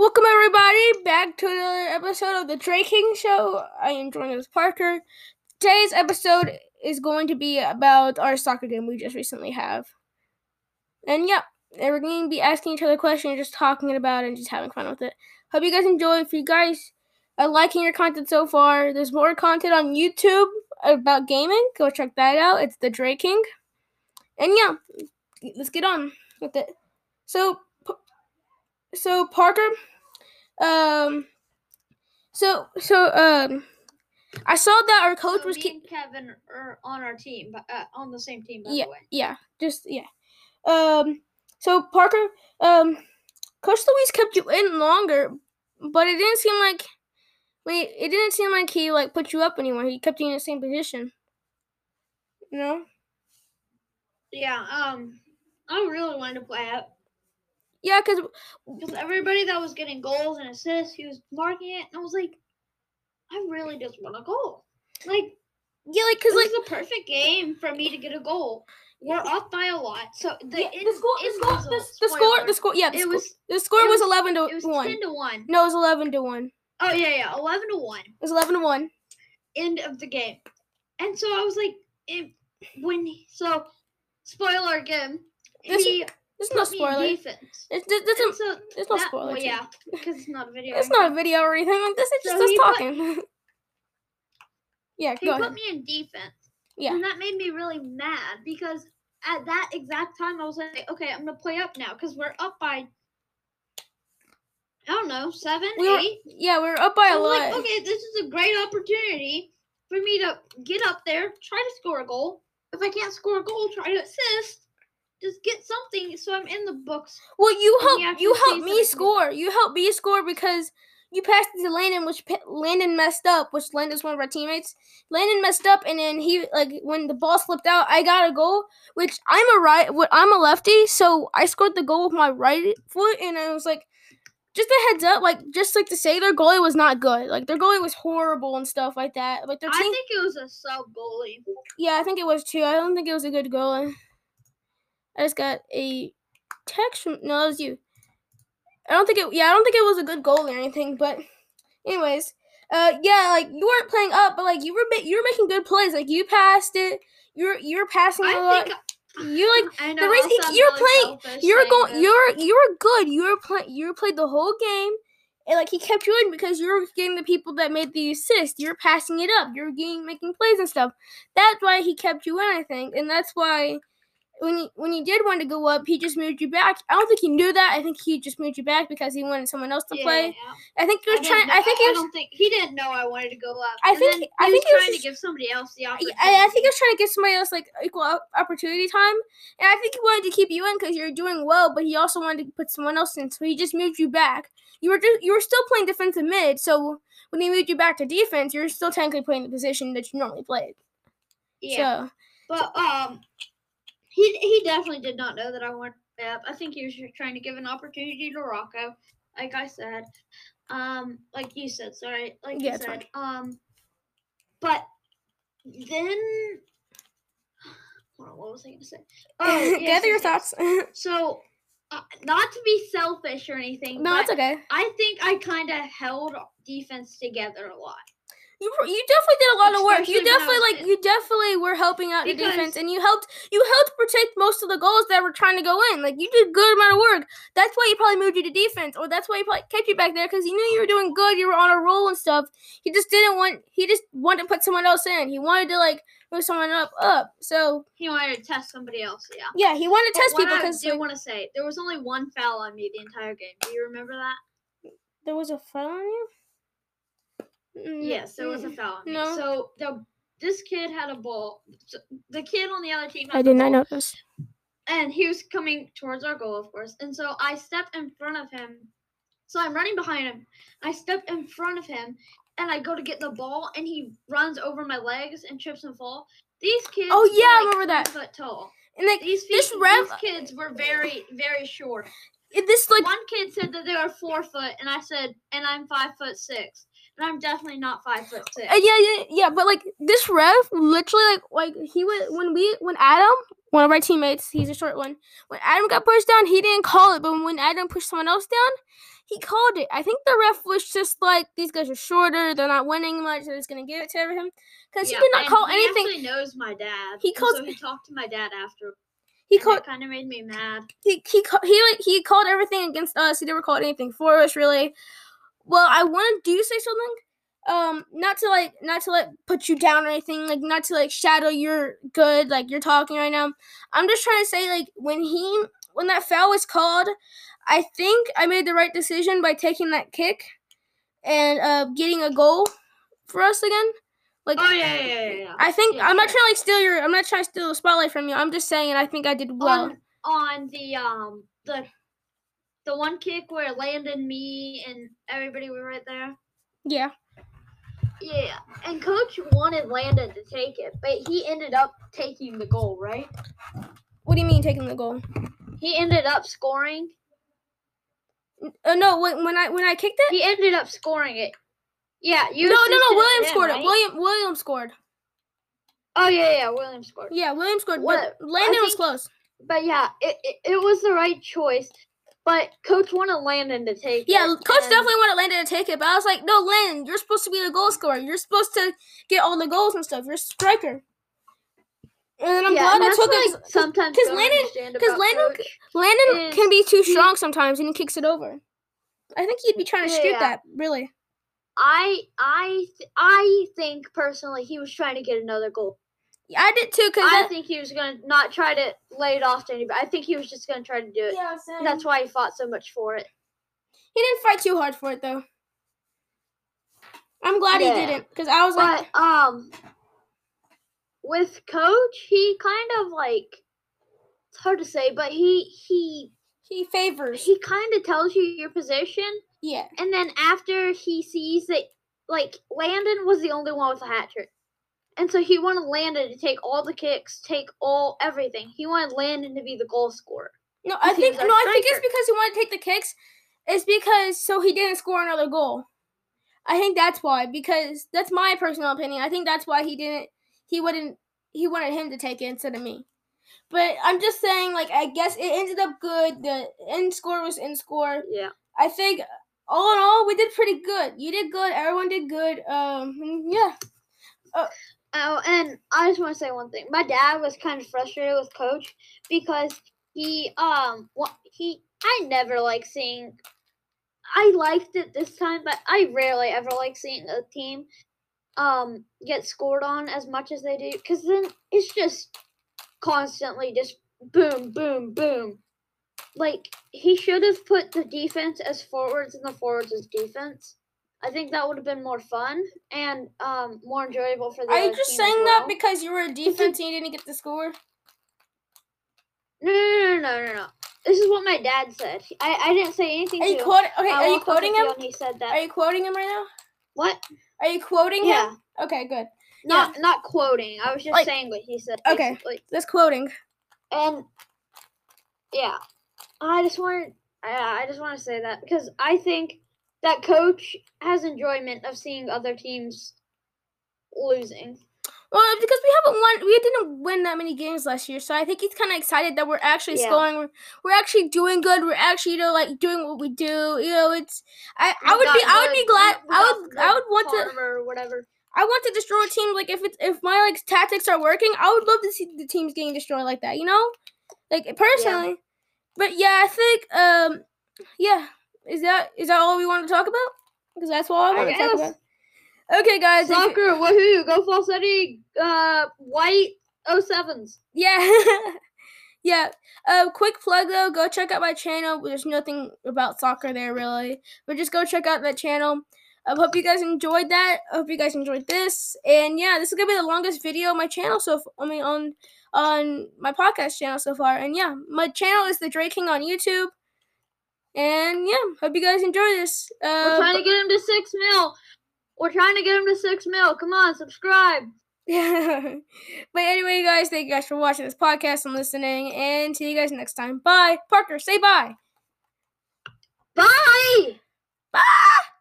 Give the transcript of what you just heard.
Welcome everybody back to another episode of the Trey King Show. I am joined with Parker. Today's episode is going to be about our soccer game we just recently have. And yeah, and we're going to be asking each other questions, just talking about it, and just having fun with it. Hope you guys enjoy. If you guys are liking your content so far, there's more content on YouTube about gaming. Go check that out. It's the Dre King. And yeah, let's get on with it. So, so Parker, um, so so um, I saw that our coach So was me and Kevin are on our team, but uh, on the same team, by yeah the way. yeah just yeah. Um, so Parker, um, Coach Louise kept you in longer, but it didn't seem like. Wait, it didn't seem like he like put you up anywhere. He kept you in the same position. You know? Yeah. Um, I really wanted to play it Yeah, cause because everybody that was getting goals and assists, he was marking it, and I was like, I really just want a goal. Like, yeah, like cause this like the perfect game for me to get a goal. We're up by a lot, so the, yeah, in- the score, the score, the, result, the score, the score, yeah, the it score, was the score was, was- eleven to it was one. ten to one. No, it was eleven to one. Oh yeah, yeah, eleven to one. It was eleven to one. end of the game. And so I was like, it, when so spoiler again, This- he There's no put me in spoiler. It's, it's, it's, And a, so there's no that- spoiler. Well, yeah, because it's not a video. It's not a video or anything like this. It's So just us he put- talking. yeah, He go put ahead. me in defense. Yeah. And that made me really mad because at that exact time I was like, okay, I'm gonna play up now because we're up by. I don't know, seven, We were, eight. yeah, we were up by I a lot. like, okay, this is a great opportunity for me to get up there, try to score a goal. If I can't score a goal, try to assist. Just get something so I'm in the books. Well, you And he helped. You sees me can- score. You helped me score because you passed it to Landon, which Landon messed up. Which Landon's one of our teammates. Landon messed up, and then he like when the ball slipped out, I got a goal. Which I'm a right. wh- I'm a lefty, so I scored the goal with my right foot, and I was like. Just a heads up, like just like to say their goalie was not good. Like their goalie was horrible and stuff like that. Like their I think it was a sub goalie. yeah, I think it was too. I don't think it was a good goalie. I just got a text from no, it was you. I don't think it. Yeah, I don't think it was a good goal or anything. But, anyways, uh, yeah, like you weren't playing up, but like you were, ma- you were making good plays. Like you passed it. You're you're passing a lot. You like I know. reason he- you're really playing- You're going. You're you were good. You were playing. You were played the whole game. And like he kept you in because you were getting the people that made the assist. You're passing it up. You're getting making plays and stuff. That's why he kept you in, I think, and that's why when he when he did want to go up, he just moved you back. I don't think he knew that. I think he just moved you back because he wanted someone else to Yeah, play. yeah. I think he was didn't trying. know- I think he was. I don't think he didn't know I wanted to go up. I and think- I he think was he was trying just- to give somebody else the opportunity. I, I think he was trying to give somebody else like equal opportunity time, and I think he wanted to keep you in because you're doing well. But he also wanted to put someone else in, so he just moved you back. You were just you were still playing defensive mid, so when he moved you back to defense, you're still technically playing the position that you normally played. yeah, So but um, he he definitely did not know that I wanted to up. I think he was just trying to give an opportunity to Rocco, like I said. Um, like you said, sorry, like Yeah, you it's fine. said. Um, but then. On, what was I gonna say? Oh, yes, gather your thoughts. So, uh, not to be selfish or anything, no, but it's okay. I think I kind of held defense together a lot. You you definitely did a lot of work. You Especially when I definitely like you definitely were helping out the defense, and you helped you helped protect most of the goals that were trying to go in. Like you did a good amount of work. That's why he probably moved you to defense, or that's why he probably kept you back there because he knew you were doing good. You were on a roll and stuff. He just didn't want. He just wanted to put someone else in. He wanted to like move someone up up. So He wanted to test somebody else, yeah. yeah, he wanted to But test what because I did want to say, there was only one foul on me the entire game. Do you remember that? there was a foul on you. Mm, Yes, it was a mm. foul no. So the this kid had a ball. so The kid on the other team. Had I did not ball, notice. And he was coming towards our goal, of course. And so I stepped in front of him. So I'm running behind him. I step in front of him, and I go to get the ball, and he runs over my legs and trips and fall. These kids. Oh, yeah, I like, remember that. Foot tall. And like These, this ref, these kids were very, very short. this like One kid said that they were four foot, and I said, and I'm five foot six. And I'm definitely not five foot six. Uh, yeah, yeah, yeah. But like this ref, literally, like, like he would when we when Adam, one of our teammates, he's a short one. When Adam got pushed down, he didn't call it. But when Adam pushed someone else down, he called it. I think the ref was just like these guys are shorter, they're not winning much, so he's gonna give it to him because Yeah, he did not call he anything. actually knows my dad. He called. So he talked to my dad after. He called That kind of made me mad. he he he like he called everything against us. He never called anything for us really. Well, I want to do say something. Um, not to like not to like put you down or anything, like not to like shadow your good, like you're talking right now. I'm just trying to say like when he when that foul was called, I think I made the right decision by taking that kick and uh getting a goal for us again. Like Oh yeah, yeah, yeah. yeah. I think Yeah, I'm not trying to like steal your I'm not trying to steal the spotlight from you. I'm just saying I think I did well. on on the um the the one kick where Landon, me and everybody were right there. yeah. Yeah, and coach wanted Landon to take it, but he ended up taking the goal, right? What do you mean taking the goal? He ended up scoring. Uh, no, when, when I when I kicked it. He ended up scoring it. Yeah, you. no, no, no. William him, scored right? it. William William scored. Oh yeah, yeah. William scored. Yeah, William scored. What- But Landon was close. But yeah, it, it it was the right choice. But coach wanted Landon to take Yeah, it. Yeah, coach and- definitely wanted Landon to take it, but I was like, no, Landon, you're supposed to be the goal scorer. You're supposed to get all the goals and stuff. You're a striker. And then I'm yeah, glad and I took it. Sometimes 'cause don't Landon- understand 'cause about Landon coach. Landon is can be too he- strong sometimes, and he kicks it over. I think he'd be trying to Yeah, shoot yeah. that. Really. I I th- I think personally he was trying to get another goal. Yeah, I did too, cause I that- think he was gonna not try to lay it off to anybody. I think he was just gonna try to do it. yeah, same. That's why he fought so much for it. he didn't fight too hard for it though. I'm glad Yeah. he didn't, cause I was like, um, with coach, he kind of like it's hard to say, but he he he favors. he kind of tells you your position, yeah. and then after he sees that like Landon was the only one with a hat trick. And so he wanted Landon to take all the kicks, take all everything. He wanted Landon to be the goal scorer. No, I think no, I think it's because he wanted to take the kicks. It's because so he didn't score another goal. I think that's why. Because that's my personal opinion. I think that's why he didn't. He wouldn't. He wanted him to take it instead of me. But I'm just saying, like I guess it ended up good. The end score was in score. Yeah. I think all in all we did pretty good. You did good. Everyone did good. Um, yeah. Oh, and I just want to say one thing. My dad was kind of frustrated with coach because he um he I never like seeing. I liked it this time, but I rarely ever like seeing a team um get scored on as much as they do because then it's just constantly just boom, boom, boom. Like he should have put the defense as forwards and the forwards as defense. I think that would have been more fun and um more enjoyable for the. Are you just saying that because you were a defense and you didn't get the score? No, no, no, no, no, no. This is what my dad said. I, I didn't say anything Are you quoting? Okay, I are you walked off the quoting him? he said that. Are you quoting him right now? what? Are you quoting him? Yeah. him? Okay, good. Not not quoting. I was just Like- saying what he said. Okay. basically. That's quoting. And yeah, I just want I, I just want to say that because I think that coach has enjoyment of seeing other teams losing. Well, because we haven't won, we didn't win that many games last year, so I think he's kind of excited that we're actually Yeah. scoring. We're, we're actually doing good. We're actually, you know, like doing what we do. You know, it's. I, I would be, I would be glad. we- we I would, I would want to. or whatever. I want to destroy a team. Like if it's if my like tactics are working, I would love to see the teams getting destroyed like that. You know, like personally. But yeah, I think um, yeah. Is that is that all we want to talk about? Because that's all I I want to talk about. Okay, guys. Soccer, woohoo! Go Fall City, uh, white 07s. Yeah. yeah. Uh, quick plug though, go check out my channel. There's nothing about soccer there really, but just go check out that channel. I hope you guys enjoyed that. I hope you guys enjoyed this. And yeah, this is gonna be the longest video on my channel. So f- I mean on on my podcast channel so far. And yeah, my channel is the Drake King on YouTube. And yeah, hope you guys enjoy this. Uh, We're trying to get him to six mil. We're trying to get him to six mil. Come on, subscribe. Yeah. but anyway, guys, thank you guys for watching this podcast and listening. And see you guys next time. Bye. Parker, say bye. Bye. Bye.